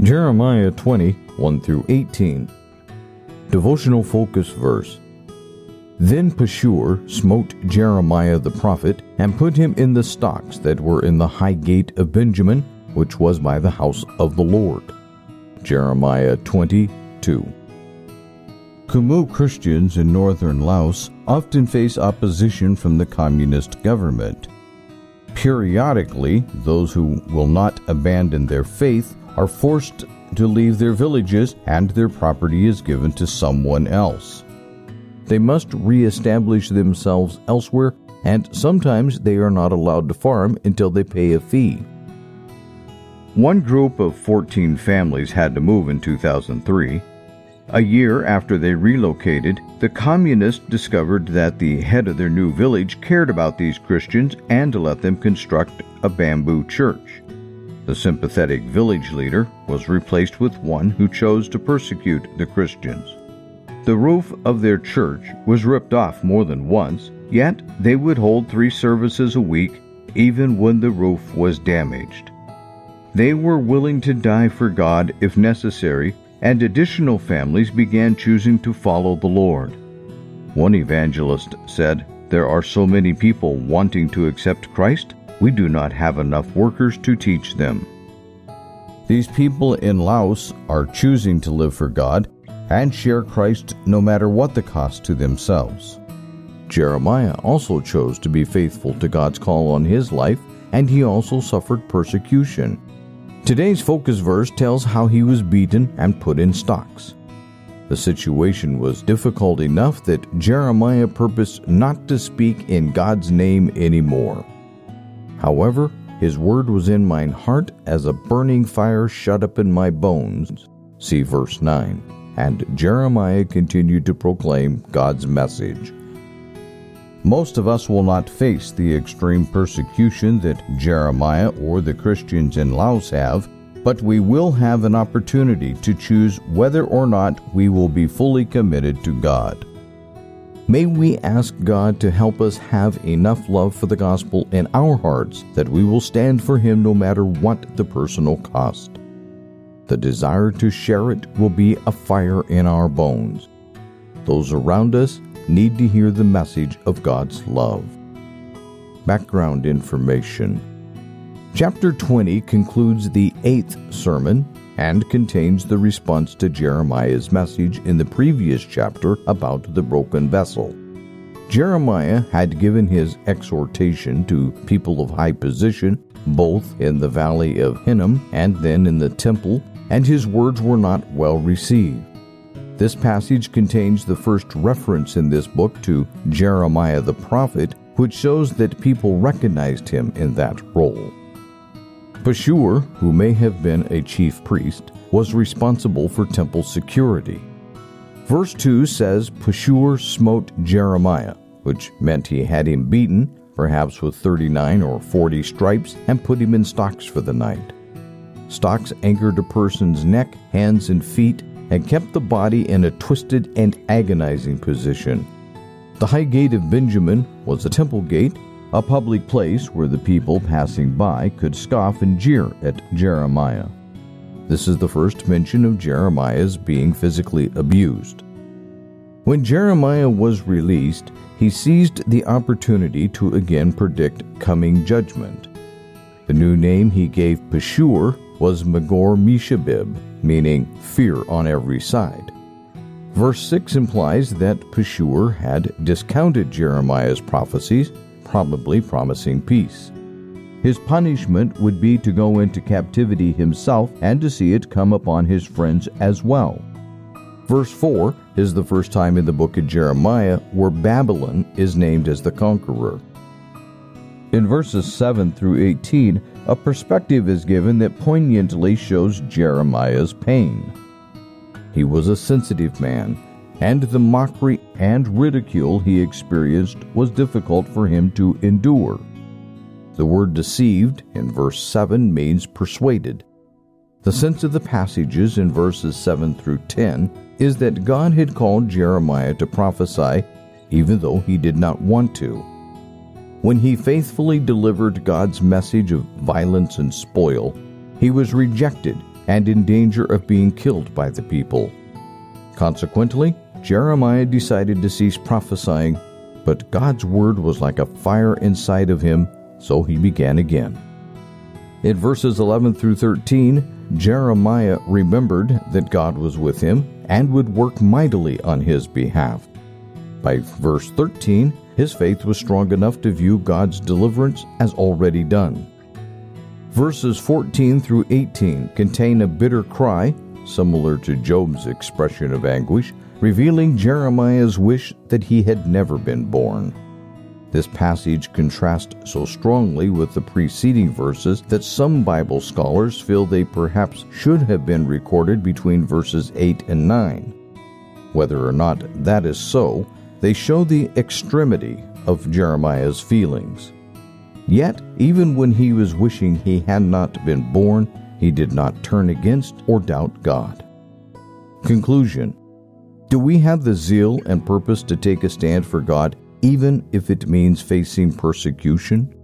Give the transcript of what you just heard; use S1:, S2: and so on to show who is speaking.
S1: Jeremiah 20, 1 through 18. Devotional focus verse. Then Pashur smote Jeremiah the prophet, and put him in the stocks that were in the high gate of Benjamin, which was by the house of the Lord. Jeremiah 22. Khmer Christians in northern Laos often face opposition from the communist government. Periodically, those who will not abandon their faith are forced to leave their villages and their property is given to someone else. They must re-establish themselves elsewhere and sometimes they are not allowed to farm until they pay a fee. One group of 14 families had to move in 2003. A year after they relocated, the communists discovered that the head of their new village cared about these Christians and let them construct a bamboo church. The sympathetic village leader was replaced with one who chose to persecute the Christians. The roof of their church was ripped off more than once, yet they would hold three services a week even when the roof was damaged. They were willing to die for God if necessary, and additional families began choosing to follow the Lord. One evangelist said, There are so many people wanting to accept Christ, we do not have enough workers to teach them. These people in Laos are choosing to live for God and share Christ no matter what the cost to themselves. Jeremiah also chose to be faithful to God's call on his life, and he also suffered persecution. Today's focus verse tells how he was beaten and put in stocks. The situation was difficult enough that Jeremiah purposed not to speak in God's name anymore. However, his word was in mine heart as a burning fire shut up in my bones. See verse 9. And Jeremiah continued to proclaim God's message. Most of us will not face the extreme persecution that Jeremiah or the Christians in Laos have, but we will have an opportunity to choose whether or not we will be fully committed to God. May we ask God to help us have enough love for the gospel in our hearts that we will stand for Him no matter what the personal cost. The desire to share it will be a fire in our bones. Those around us need to hear the message of God's love. Background information Chapter 20 concludes the eighth sermon and contains the response to Jeremiah's message in the previous chapter about the broken vessel. Jeremiah had given his exhortation to people of high position, both in the valley of Hinnom and then in the temple, and his words were not well received. This passage contains the first reference in this book to Jeremiah the prophet, which shows that people recognized him in that role. Pashur, who may have been a chief priest, was responsible for temple security. Verse 2 says Pashur smote Jeremiah, which meant he had him beaten, perhaps with 39 or 40 stripes, and put him in stocks for the night. Stocks anchored a person's neck, hands, and feet and kept the body in a twisted and agonizing position. The high gate of Benjamin was a temple gate a public place where the people passing by could scoff and jeer at Jeremiah. This is the first mention of Jeremiah's being physically abused. When Jeremiah was released, he seized the opportunity to again predict coming judgment. The new name he gave Pashur was Magor Mishabib, meaning fear on every side. Verse 6 implies that Pashur had discounted Jeremiah's prophecies probably promising peace. His punishment would be to go into captivity himself and to see it come upon his friends as well. Verse 4 is the first time in the book of Jeremiah where Babylon is named as the conqueror. In verses 7 through 18, a perspective is given that poignantly shows Jeremiah's pain. He was a sensitive man and the mockery and ridicule he experienced was difficult for him to endure. The word deceived in verse 7 means persuaded. The sense of the passages in verses 7 through 10 is that God had called Jeremiah to prophesy even though he did not want to. When he faithfully delivered God's message of violence and spoil, he was rejected and in danger of being killed by the people. Consequently, Jeremiah decided to cease prophesying, but God's word was like a fire inside of him, so he began again. In verses 11 through 13, Jeremiah remembered that God was with him and would work mightily on his behalf. By verse 13, his faith was strong enough to view God's deliverance as already done. Verses 14 through 18 contain a bitter cry, similar to Job's expression of anguish, revealing Jeremiah's wish that he had never been born. This passage contrasts so strongly with the preceding verses that some Bible scholars feel they perhaps should have been recorded between verses 8 and 9. Whether or not that is so, they show the extremity of Jeremiah's feelings. Yet, even when he was wishing he had not been born, he did not turn against or doubt God. Conclusion do we have the zeal and purpose to take a stand for God, even if it means facing persecution?